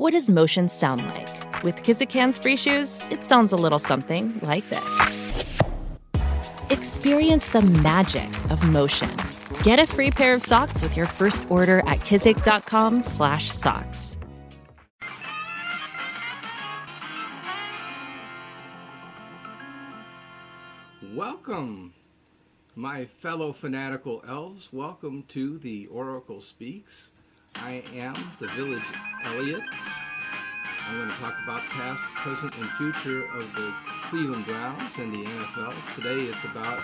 What does motion sound like? With Kizik hands free shoes, it sounds a little something like this. Experience the magic of motion. Get a free pair of socks with your first order at kizik.com/socks. Welcome, my fellow fanatical elves. Welcome to the Oracle Speaks. I am the Village Elliot. I'm going to talk about the past, present, and future of the Cleveland Browns and the NFL. Today it's about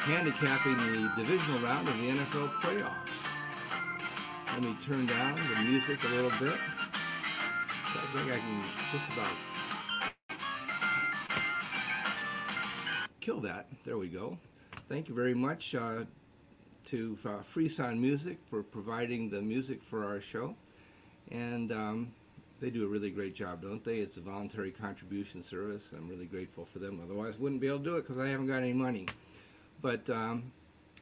handicapping the divisional round of the NFL playoffs. Let me turn down the music a little bit. I think I can just about kill that. There we go. Thank you very much uh, to uh, Freesound Music for providing the music for our show. And um, they do a really great job, don't they? It's a voluntary contribution service. I'm really grateful for them. Otherwise, wouldn't be able to do it because I haven't got any money. But um,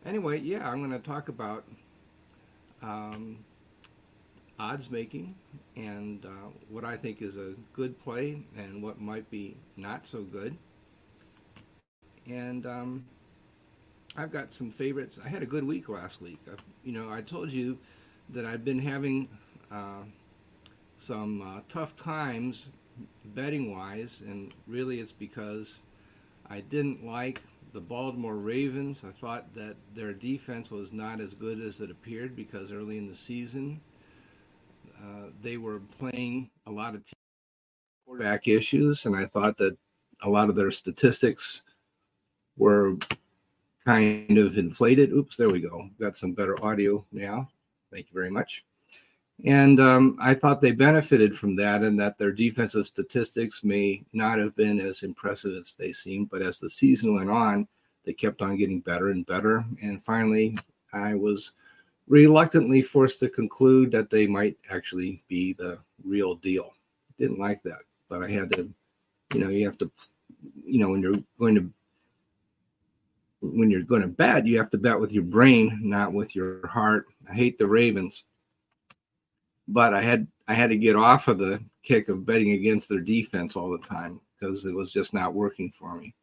anyway, yeah, I'm going to talk about um, odds making and uh, what I think is a good play and what might be not so good. And um, I've got some favorites. I had a good week last week. I, you know, I told you that I've been having uh, some uh, tough times betting wise, and really it's because I didn't like the Baltimore Ravens. I thought that their defense was not as good as it appeared because early in the season uh, they were playing a lot of quarterback issues, and I thought that a lot of their statistics were kind of inflated. Oops, there we go. Got some better audio now. Thank you very much. And um, I thought they benefited from that and that their defensive statistics may not have been as impressive as they seemed. But as the season went on, they kept on getting better and better. And finally, I was reluctantly forced to conclude that they might actually be the real deal. Didn't like that, but I had to, you know, you have to, you know, when you're going to when you're going to bet, you have to bet with your brain, not with your heart. I hate the Ravens but I had I had to get off of the kick of betting against their defense all the time because it was just not working for me.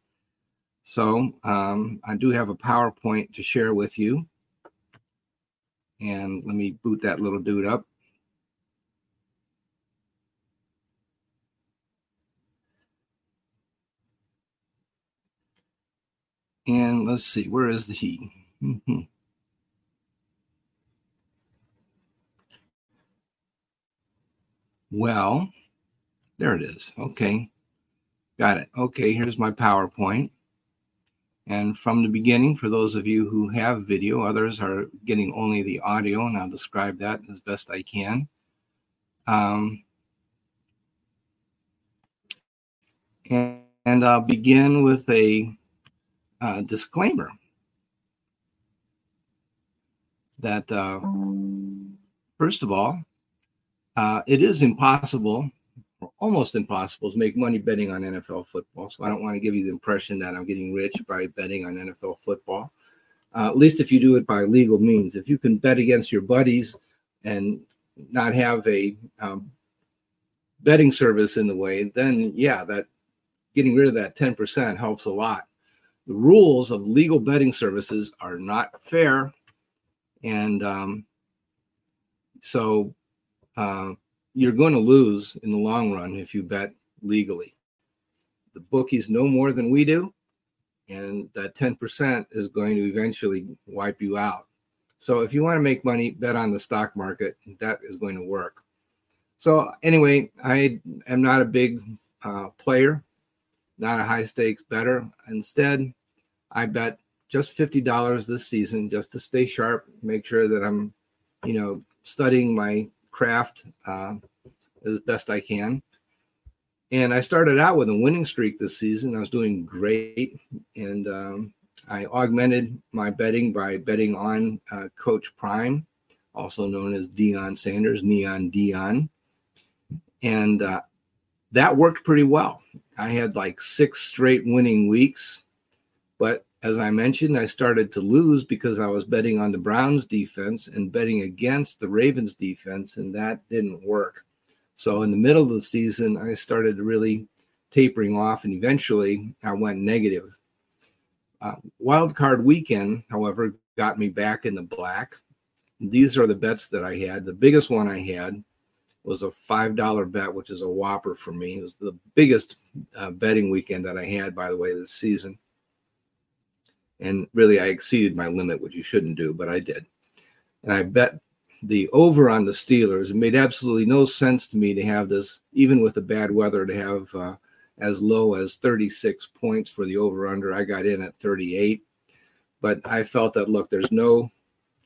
So um, I do have a PowerPoint to share with you. And let me boot that little dude up. And let's see, where is the heat? Mm-hmm. Well, there it is. Okay. Got it. Okay, here's my PowerPoint. And from the beginning, for those of you who have video, others are getting only the audio, and I'll describe that as best I can. Um, and, and, I'll begin with a uh, disclaimer that, uh, first of all, uh, it is impossible, almost impossible, to make money betting on NFL football. So I don't want to give you the impression that I'm getting rich by betting on NFL football. Uh, at least if you do it by legal means. If you can bet against your buddies and not have a um, betting service in the way, then yeah, that getting rid of that 10% helps a lot. The rules of legal betting services are not fair. And um, so uh, you're going to lose in the long run if you bet legally. The bookies know more than we do, and that 10% is going to eventually wipe you out. So if you want to make money, bet on the stock market. That is going to work. So anyway, I am not a big uh, player, not a high stakes better. Instead, I bet just fifty dollars this season just to stay sharp, make sure that I'm, you know, studying my craft uh, as best I can. And I started out with a winning streak this season. I was doing great, and um, I augmented my betting by betting on uh, Coach Prime, also known as Deion Sanders, Neon Deion. and uh, that worked pretty well. I had like six straight winning weeks, but as I mentioned, I started to lose because I was betting on the Browns defense and betting against the Ravens defense, and that didn't work. So in the middle of the season, I started really tapering off, and eventually I went negative. Uh, wild card weekend, however, got me back in the black. These are the bets that I had. The biggest one I had was a five dollar bet, which is a whopper for me. It was the biggest uh, betting weekend that I had, by the way, this season. And really, I exceeded my limit, which you shouldn't do, but I did. And I bet the over on the Steelers. It made absolutely no sense to me to have this, even with the bad weather, to have uh, as low as 36 points for the over under. I got in at 38. But I felt that, look, there's no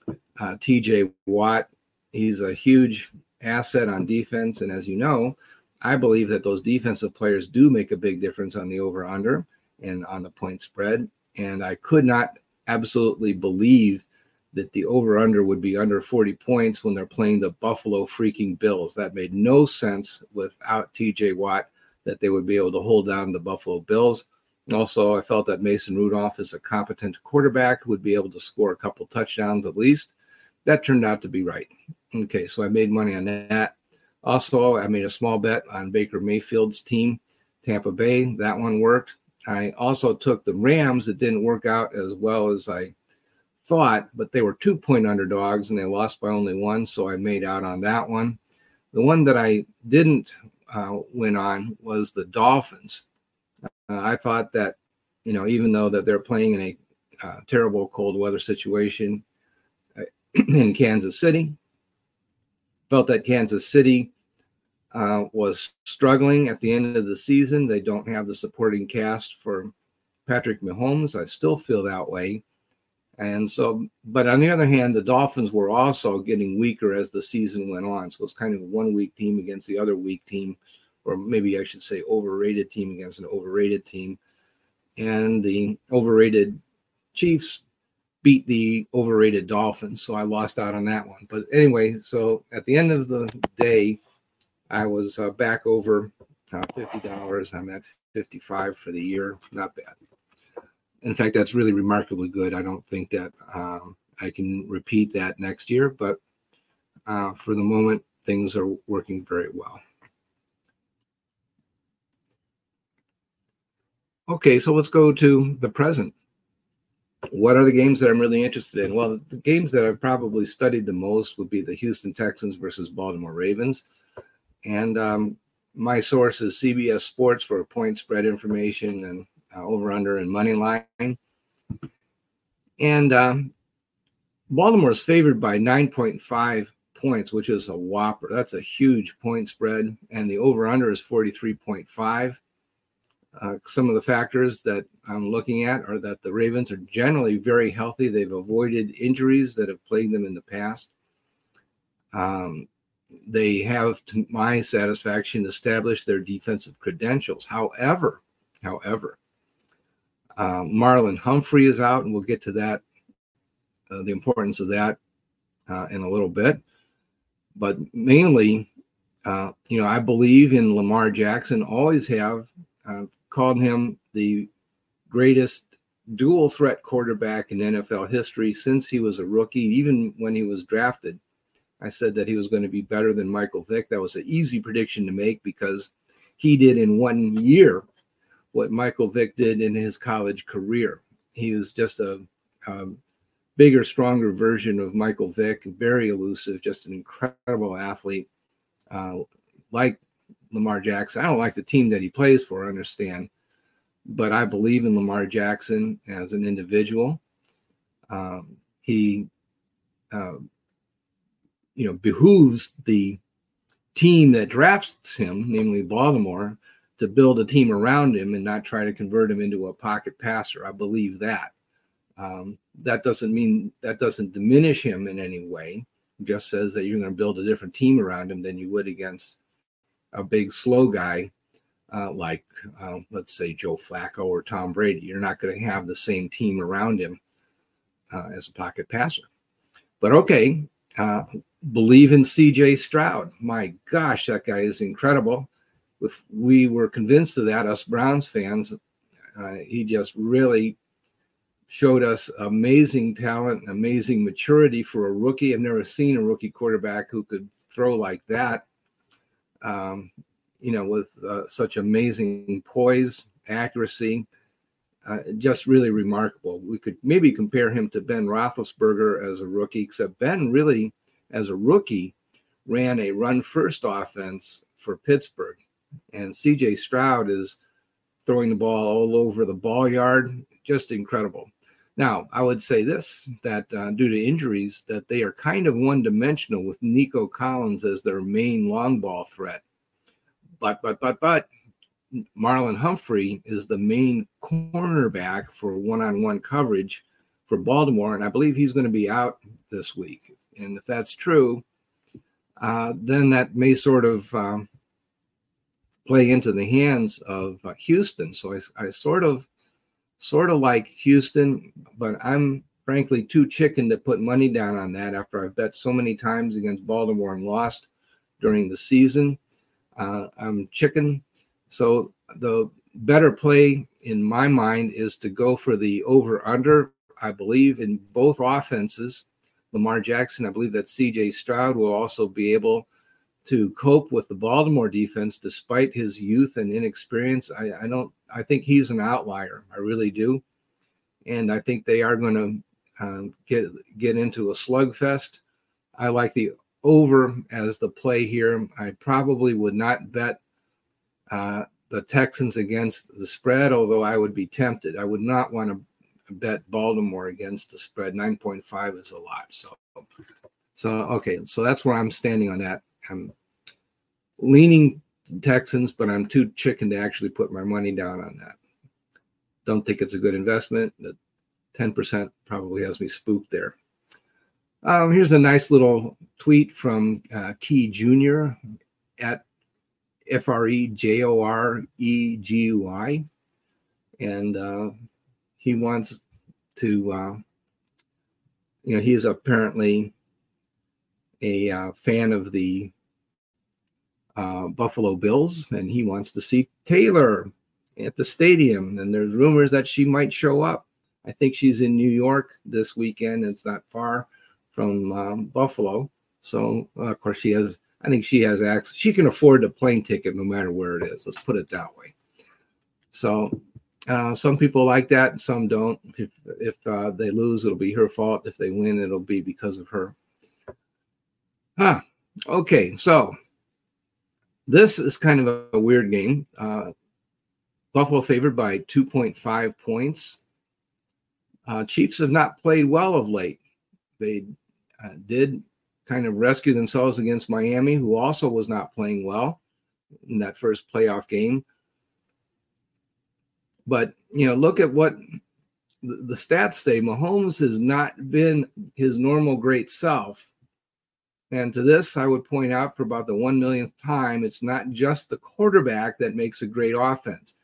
uh, TJ Watt. He's a huge asset on defense. And as you know, I believe that those defensive players do make a big difference on the over under and on the point spread and I could not absolutely believe that the over under would be under 40 points when they're playing the Buffalo freaking Bills. That made no sense without TJ Watt that they would be able to hold down the Buffalo Bills. Also, I felt that Mason Rudolph is a competent quarterback would be able to score a couple touchdowns at least. That turned out to be right. Okay, so I made money on that. Also, I made a small bet on Baker Mayfield's team, Tampa Bay. That one worked. I also took the Rams. It didn't work out as well as I thought, but they were two point underdogs and they lost by only one. So I made out on that one. The one that I didn't uh, win on was the Dolphins. Uh, I thought that, you know, even though that they're playing in a uh, terrible cold weather situation uh, in Kansas City, felt that Kansas City uh, was struggling at the end of the season. They don't have the supporting cast for Patrick Mahomes. I still feel that way. And so, but on the other hand, the Dolphins were also getting weaker as the season went on. So it's kind of one weak team against the other weak team, or maybe I should say overrated team against an overrated team. And the overrated Chiefs beat the overrated Dolphins. So I lost out on that one. But anyway, so at the end of the day, I was uh, back over uh, fifty dollars. I'm at fifty-five for the year. Not bad. In fact, that's really remarkably good. I don't think that um, I can repeat that next year, but uh, for the moment, things are working very well. Okay, so let's go to the present. What are the games that I'm really interested in? Well, the games that I've probably studied the most would be the Houston Texans versus Baltimore Ravens. And um, my source is CBS Sports for point spread information and uh, over under and money line. And um, Baltimore is favored by 9.5 points, which is a whopper. That's a huge point spread. And the over under is 43.5. Uh, some of the factors that I'm looking at are that the Ravens are generally very healthy. They've avoided injuries that have plagued them in the past. Um, they have, to my satisfaction, established their defensive credentials. However, however, uh, Marlon Humphrey is out, and we'll get to that, uh, the importance of that uh, in a little bit. But mainly, Uh, you know, I believe in Lamar Jackson, always have called him the greatest dual threat quarterback in NFL history since he was a rookie, even when he was drafted. I said that he was going to be better than Michael Vick. That was an easy prediction to make because he did in one year what Michael Vick did in his college career. He was just a, a bigger, stronger version of Michael Vick, very elusive, just an incredible athlete. Uh, like Lamar Jackson, I don't like the team that he plays for, I understand, but I believe in Lamar Jackson as an individual. Um, he, uh, you know, behooves the team that drafts him, namely Baltimore, to build a team around him and not try to convert him into a pocket passer. I believe that. Um, that doesn't mean that doesn't diminish him in any way. It just says that you're going to build a different team around him than you would against a big slow guy uh, like uh, let's say Joe Flacco or Tom Brady. You're not going to have the same team around him uh, as a pocket passer. But okay, uh, believe in C.J. Stroud. My gosh, that guy is incredible. If we were convinced of that, us Browns fans, uh, he just really showed us amazing talent, amazing maturity for a rookie. I've never seen a rookie quarterback who could throw like that. Um, you know, with uh, such amazing poise, accuracy, uh, just really remarkable. We could maybe compare him to Ben Roethlisberger as a rookie, except Ben really, as a rookie, ran a run first offense for Pittsburgh. And CJ Stroud is throwing the ball all over the ball yard, just incredible. Now, I would say this that uh, due to injuries, that they are kind of one dimensional with Nico Collins as their main long ball threat. But, but, but, but Marlon Humphrey is the main cornerback for one on one coverage for Baltimore. And I believe he's going to be out this week. And if that's true, uh, then that may sort of um, play into the hands of uh, Houston. So I, I sort of, sort of like Houston, but I'm frankly too chicken to put money down on that after I've bet so many times against Baltimore and lost during the season. Uh, I'm chicken. So the better play in my mind is to go for the over under. I believe in both offenses. Lamar Jackson, I believe that CJ Stroud will also be able to cope with the Baltimore defense despite his youth and inexperience. I, I don't I think he's an outlier. I really do. And I think they are going to um, get get into a slugfest. I like the over as the play here. I probably would not bet uh, the Texans against the spread, although I would be tempted. I would not want to bet Baltimore against the spread. 9.5 is a lot. So, so okay, so that's where I'm standing on that. I'm leaning Texans, but I'm too chicken to actually put my money down on that. Don't think it's a good investment. The 10% probably has me spooked there. Um, here's a nice little tweet from uh, Key Jr. at F R E J O R E G U I. And uh, he wants to, uh, you know, he is apparently a uh, fan of the uh, Buffalo Bills, and he wants to see Taylor at the stadium. And there's rumors that she might show up. I think she's in New York this weekend. It's not far from um, Buffalo. So, uh, of course, she has, I think she has access. She can afford a plane ticket no matter where it is. Let's put it that way. So, uh, some people like that, some don't. If, if uh, they lose, it'll be her fault. If they win, it'll be because of her. Huh. Okay. So, this is kind of a weird game. Uh, Buffalo favored by 2.5 points. Uh, Chiefs have not played well of late. They uh, did kind of rescue themselves against Miami, who also was not playing well in that first playoff game. But, you know, look at what the, stats say Mahomes has not been his normal great self and to this, I would point out for about the one millionth time, it's not just the quarterback that makes a great offense.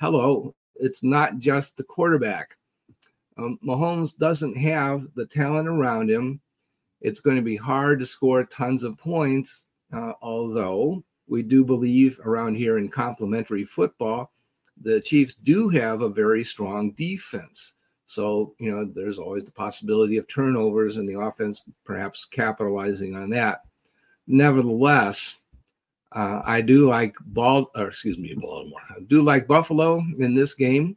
Hello, it's not just the quarterback. Um, Mahomes doesn't have the talent around him. It's going to be hard to score tons of points uh, although we do believe around here in complementary football, the Chiefs do have a very strong defense. So, you know, there's always the possibility of turnovers and the offense perhaps capitalizing on that. Nevertheless, uh, I do like ball, or excuse me, Baltimore. I do like Buffalo in this game.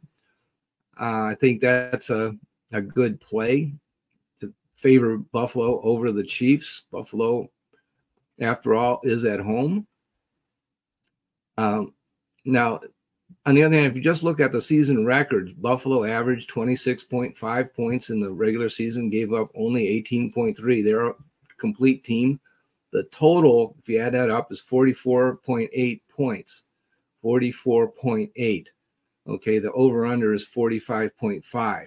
Uh, I think that's a, a good play to favor Buffalo over the Chiefs. Buffalo, after all, is at home. Um, now, on the other hand, if you just look at the season records, Buffalo averaged 26.5 points in the regular season, gave up only 18.3. They're a complete team. The total, if you add that up, is 44.8 points. 44.8. Okay, the over under is 45.5.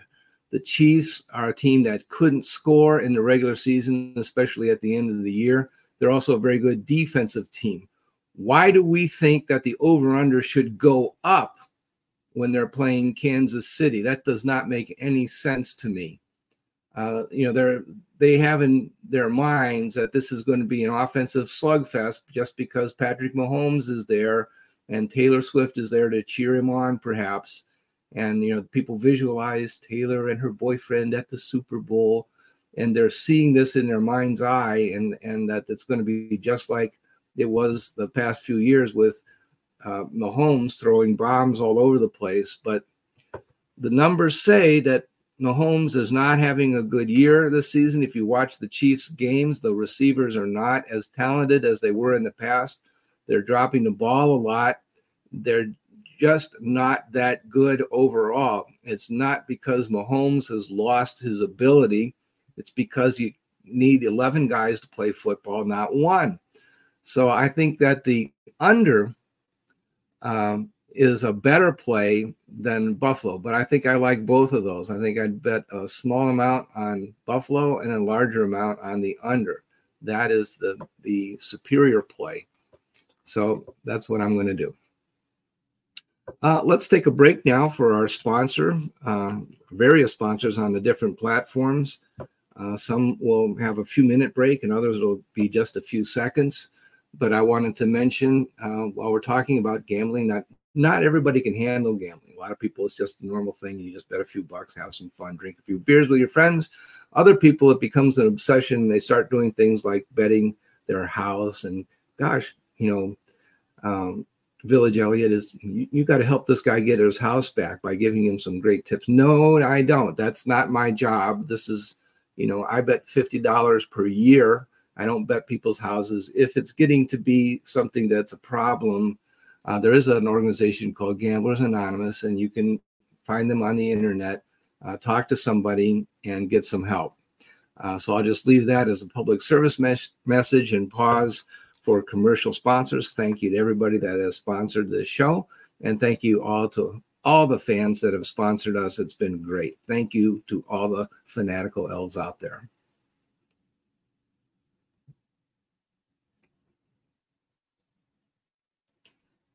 The Chiefs are a team that couldn't score in the regular season, especially at the end of the year. They're also a very good defensive team. Why do we think that the over under should go up when they're playing Kansas City? That does not make any sense to me. Uh, you know, they're they have in their minds that this is going to be an offensive slugfest just because Patrick Mahomes is there and Taylor Swift is there to cheer him on, perhaps. And you know, people visualize Taylor and her boyfriend at the Super Bowl, and they're seeing this in their mind's eye, and and that it's going to be just like it was the past few years with uh, Mahomes throwing bombs all over the place. But the numbers say that Mahomes is not having a good year this season. If you watch the Chiefs games, the receivers are not as talented as they were in the past. They're dropping the ball a lot. They're just not that good overall. It's not because Mahomes has lost his ability. It's because you need 11 guys to play football, not one. So I think that the under um, is a better play than Buffalo, but I think I like both of those. I think I'd bet a small amount on Buffalo and a larger amount on the under. That is the the superior play. So that's what I'm going to do. Uh, let's take a break now for our sponsor, uh, various sponsors on the different platforms. Uh, some will have a few minute break and others will be just a few seconds but I wanted to mention uh, while we're talking about gambling that not everybody can handle gambling. A lot of people, it's just a normal thing. You just bet a few bucks, have some fun, drink a few beers with your friends. Other people, it becomes an obsession. They start doing things like betting their house. And gosh, you know, um, Village Elliott is, you, you got to help this guy get his house back by giving him some great tips. No, I don't. That's not my job. This is, you know, I bet $50 per year I don't bet people's houses. If it's getting to be something that's a problem, uh, there is an organization called Gamblers Anonymous, and you can find them on the internet, uh, talk to somebody, and get some help. Uh, so I'll just leave that as a public service mes- message and pause for commercial sponsors. Thank you to everybody that has sponsored this show, and thank you all to all the fans that have sponsored us. It's been great. Thank you to all the fanatical elves out there.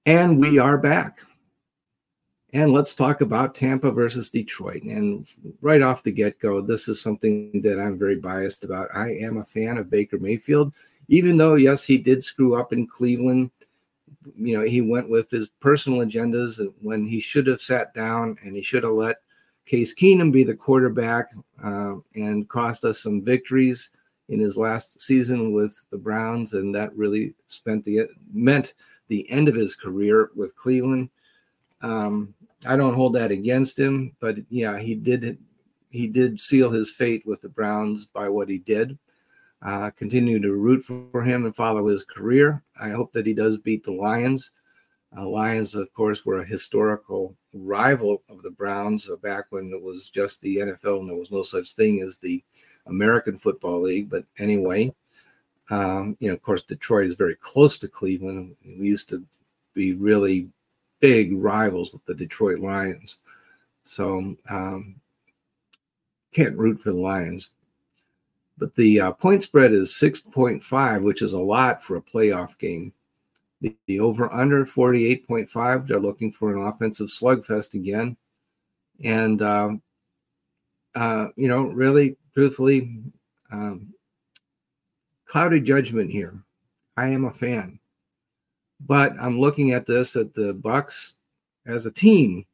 And we are back. And let's talk about Tampa versus Detroit. And right off the get go, this is something that I'm very biased about. I am a fan of Baker Mayfield, even though, yes, he did screw up in Cleveland. You know, he went with his personal agendas when he should have sat down and he should have let Case Keenum be the quarterback uh, and cost us some victories in his last season with the Browns. And that really spent the meant the end of his career with Cleveland. Um, I don't hold that against him, but yeah, he did he did seal his fate with the Browns by what he did. Uh, continue to root for him and follow his career. I hope that he does beat the Lions. Uh, Lions, of course, were a historical rival of the Browns uh, back when it was just the NFL and there was no such thing as the American Football League. But anyway, um, you know, of course, Detroit is very close to Cleveland. We used to be really big rivals with the Detroit Lions. So um, can't root for the Lions. But the uh, point spread is 6.5, which is a lot for a playoff game. The, the over under 48.5, they're looking for an offensive slugfest again. And, um, uh, you know, really, truthfully, um, clouded judgment here. I am a fan. But I'm looking at this at the Bucks as a team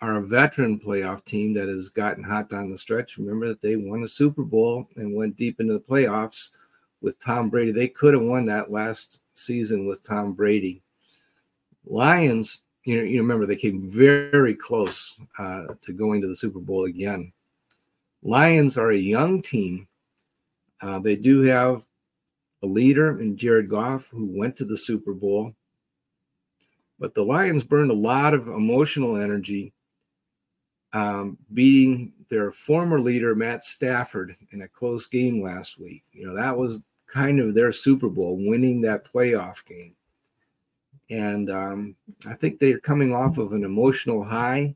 are a veteran playoff team that has gotten hot down the stretch. Remember that they won a Super Bowl and went deep into the playoffs with Tom Brady. They could have won that last season with Tom Brady. Lions, you know, you remember they came very close uh, to going to the Super Bowl again. Lions are a young team. Uh, they do have a leader in Jared Goff who went to the Super Bowl. But the Lions burned a lot of emotional energy um, beating their former leader, Matt Stafford, in a close game last week. You know, that was kind of their Super Bowl, winning that playoff game. And um, I think they're coming off of an emotional high.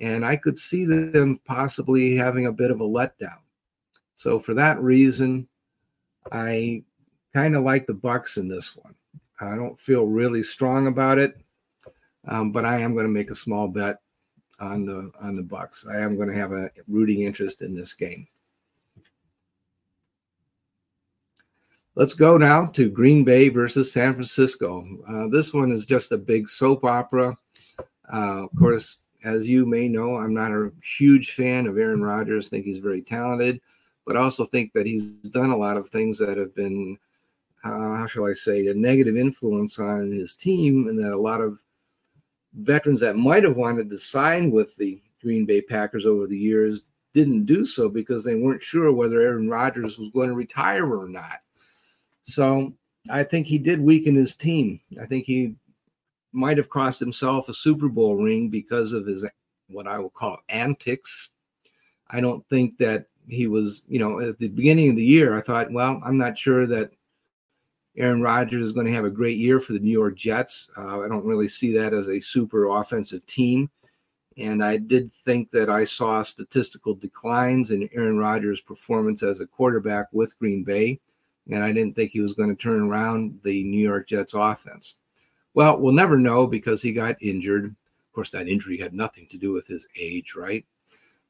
And I could see them possibly having a bit of a letdown. So for that reason, I kind of like the Bucks in this one. I don't feel really strong about it, um, but I am going to make a small bet on the on the Bucks. I am going to have a rooting interest in this game. Let's go now to Green Bay versus San Francisco. Uh, this one is just a big soap opera. Uh, of course, as you may know, I'm not a huge fan of Aaron Rodgers. I think he's very talented, but also think that he's done a lot of things that have been, uh, how shall I say, a negative influence on his team, and that a lot of veterans that might have wanted to sign with the Green Bay Packers over the years didn't do so because they weren't sure whether Aaron Rodgers was going to retire or not. So I think he did weaken his team. I think he might have cost himself a Super Bowl ring because of his what I will call antics. I don't think that he was, you know, at the beginning of the year, I thought, well, I'm not sure that Aaron Rodgers is going to have a great year for the New York Jets. Uh, I don't really see that as a super offensive team. And I did think that I saw statistical declines in Aaron Rodgers' performance as a quarterback with Green Bay. And I didn't think he was going to turn around the New York Jets offense. Well, we'll never know because he got injured. Of course, that injury had nothing to do with his age, right?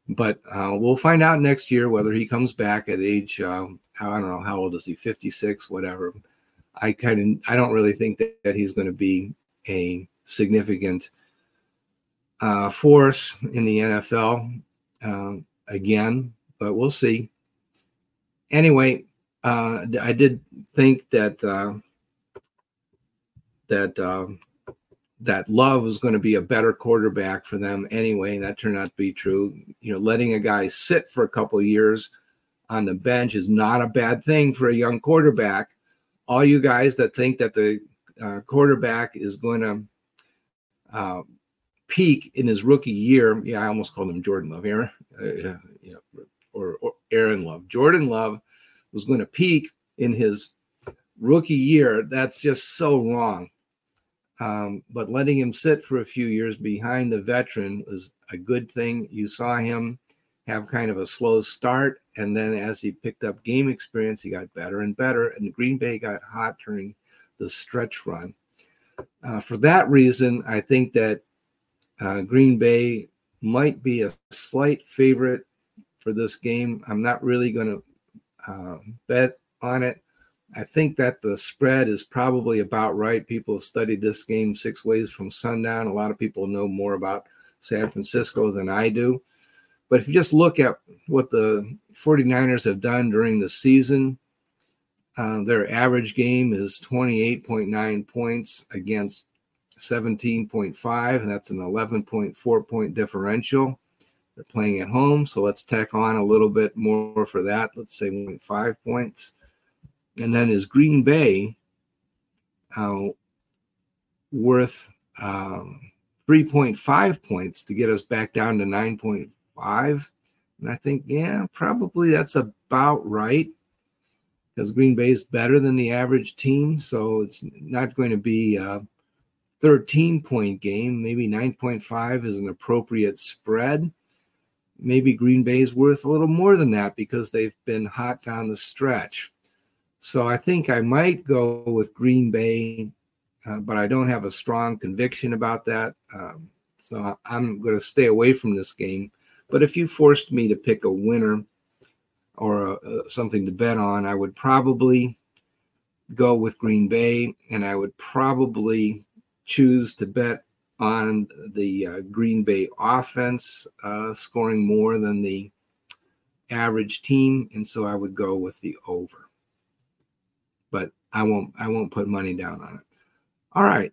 But uh, we'll find out next year whether he comes back at age, uh, I don't know, how old is he, 56, whatever. I kind of I don't really think that, that he's going to be a significant uh, force in the NFL um, again, but we'll see. Anyway, uh, I did think that uh, that um, that Love was going to be a better quarterback for them anyway. And that turned out to be true. You know, letting a guy sit for a couple years on the bench is not a bad thing for a young quarterback all you guys that think that the uh, quarterback is going to uh, peak in his rookie year. Yeah, I almost called him Jordan Love, Aaron, uh, yeah, or, or Aaron Love. Jordan Love was going to peak in his rookie year. That's just so wrong. Um, but letting him sit for a few years behind the veteran was a good thing. You saw him have kind of a slow start. And then as he picked up game experience, he got better and better. And Green Bay got hot during the stretch run. Uh, for that reason, I think that uh, Green Bay might be a slight favorite for this game. I'm not really going to uh, bet on it. I think that the spread is probably about right. People have studied this game six ways from sundown. A lot of people know more about San Francisco than I do. But if you just look at what the 49ers have done during the season, uh, their average game is 28.9 points against 17.5, and that's an 11.4 point differential. They're playing at home, so let's tack on a little bit more for that. Let's say 1.5 points. And then is Green Bay uh, worth um, 3.5 points to get us back down to 9.5? Five. And I think, yeah, probably that's about right because Green Bay is better than the average team. So it's not going to be a 13 point game. Maybe 9.5 is an appropriate spread. Maybe Green Bay is worth a little more than that because they've been hot down the stretch. So I think I might go with Green Bay, uh, but I don't have a strong conviction about that. Um, so I'm going to stay away from this game. But if you forced me to pick a winner or a, a, something to bet on, I would probably go with Green Bay, and I would probably choose to bet on the uh, Green Bay offense uh, scoring more than the average team, and so I would go with the over. But I won't I won't put money down on it. All right.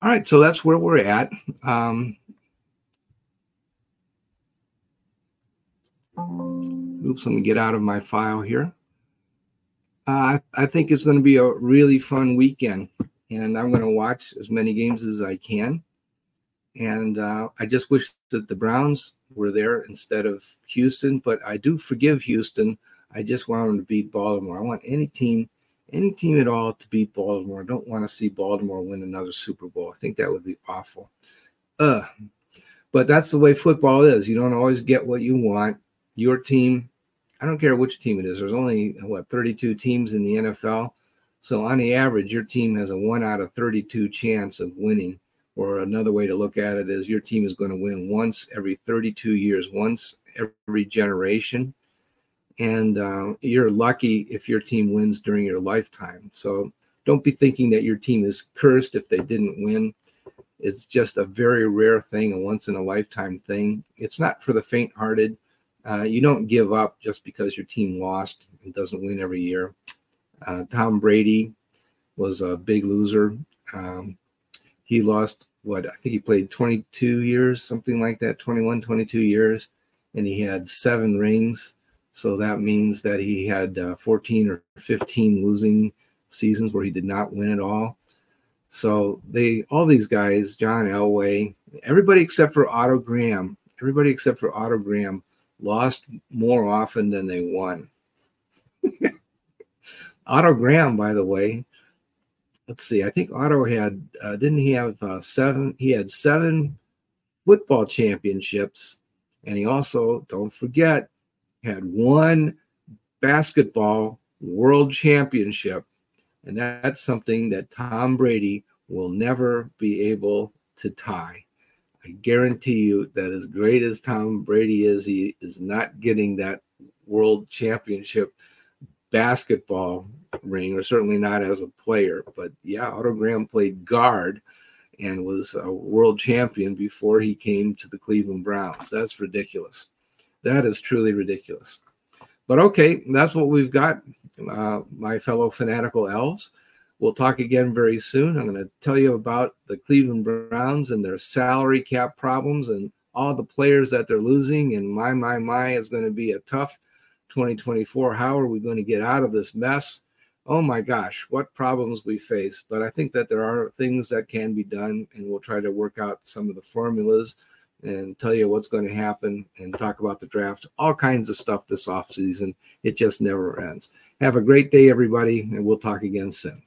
All right, so that's where we're at. Um, oops, let me get out of my file here. Uh, I, I think it's going to be a really fun weekend, and I'm going to watch as many games as I can. And uh, I just wish that the Browns were there instead of Houston, but I do forgive Houston. I just want them to beat Baltimore. I want any team any team at all to beat Baltimore. I don't want to see Baltimore win another Super Bowl. I think that would be awful. Uh, but that's the way football is. You don't always get what you want. Your team, I don't care which team it is. There's only what 32 teams in the NFL. So on the average, your team has a one out of 32 chance of winning. Or another way to look at it is your team is going to win once every 32 years, once every generation and uh, you're lucky if your team wins during your lifetime. So don't be thinking that your team is cursed if they didn't win. It's just a very rare thing, a once in a lifetime thing. It's not for the faint hearted. Uh, you don't give up just because your team lost and doesn't win every year. Uh, Tom Brady was a big loser. Um, he lost what I think he played 22 years, something like that, 21, 22 years, and he had seven rings. So that means that he had uh, 14 or 15 losing seasons where he did not win at all. So they, all these guys, John Elway, everybody except for Otto Graham, everybody except for Otto Graham lost more often than they won. Otto Graham, by the way, let's see, I think Otto had, uh, didn't he have uh, seven? He had seven football championships. And he also, don't forget, had one basketball world championship. And that's something that Tom Brady will never be able to tie. I guarantee you that as great as Tom Brady is, he is not getting that world championship basketball ring, or certainly not as a player. But yeah, Otto Graham played guard and was a world champion before he came to the Cleveland Browns. That's ridiculous. That is truly ridiculous. But okay, that's what we've got, uh, my fellow fanatical elves. We'll talk again very soon. I'm going to tell you about the Cleveland Browns and their salary cap problems and all the players that they're losing. And my, my, my is going to be a tough 2024. How are we going to get out of this mess? Oh my gosh, what problems we face. But I think that there are things that can be done, and we'll try to work out some of the formulas and tell you what's going to happen and talk about the draft, all kinds of stuff this offseason. It just never ends. Have a great day, everybody, and we'll talk again soon.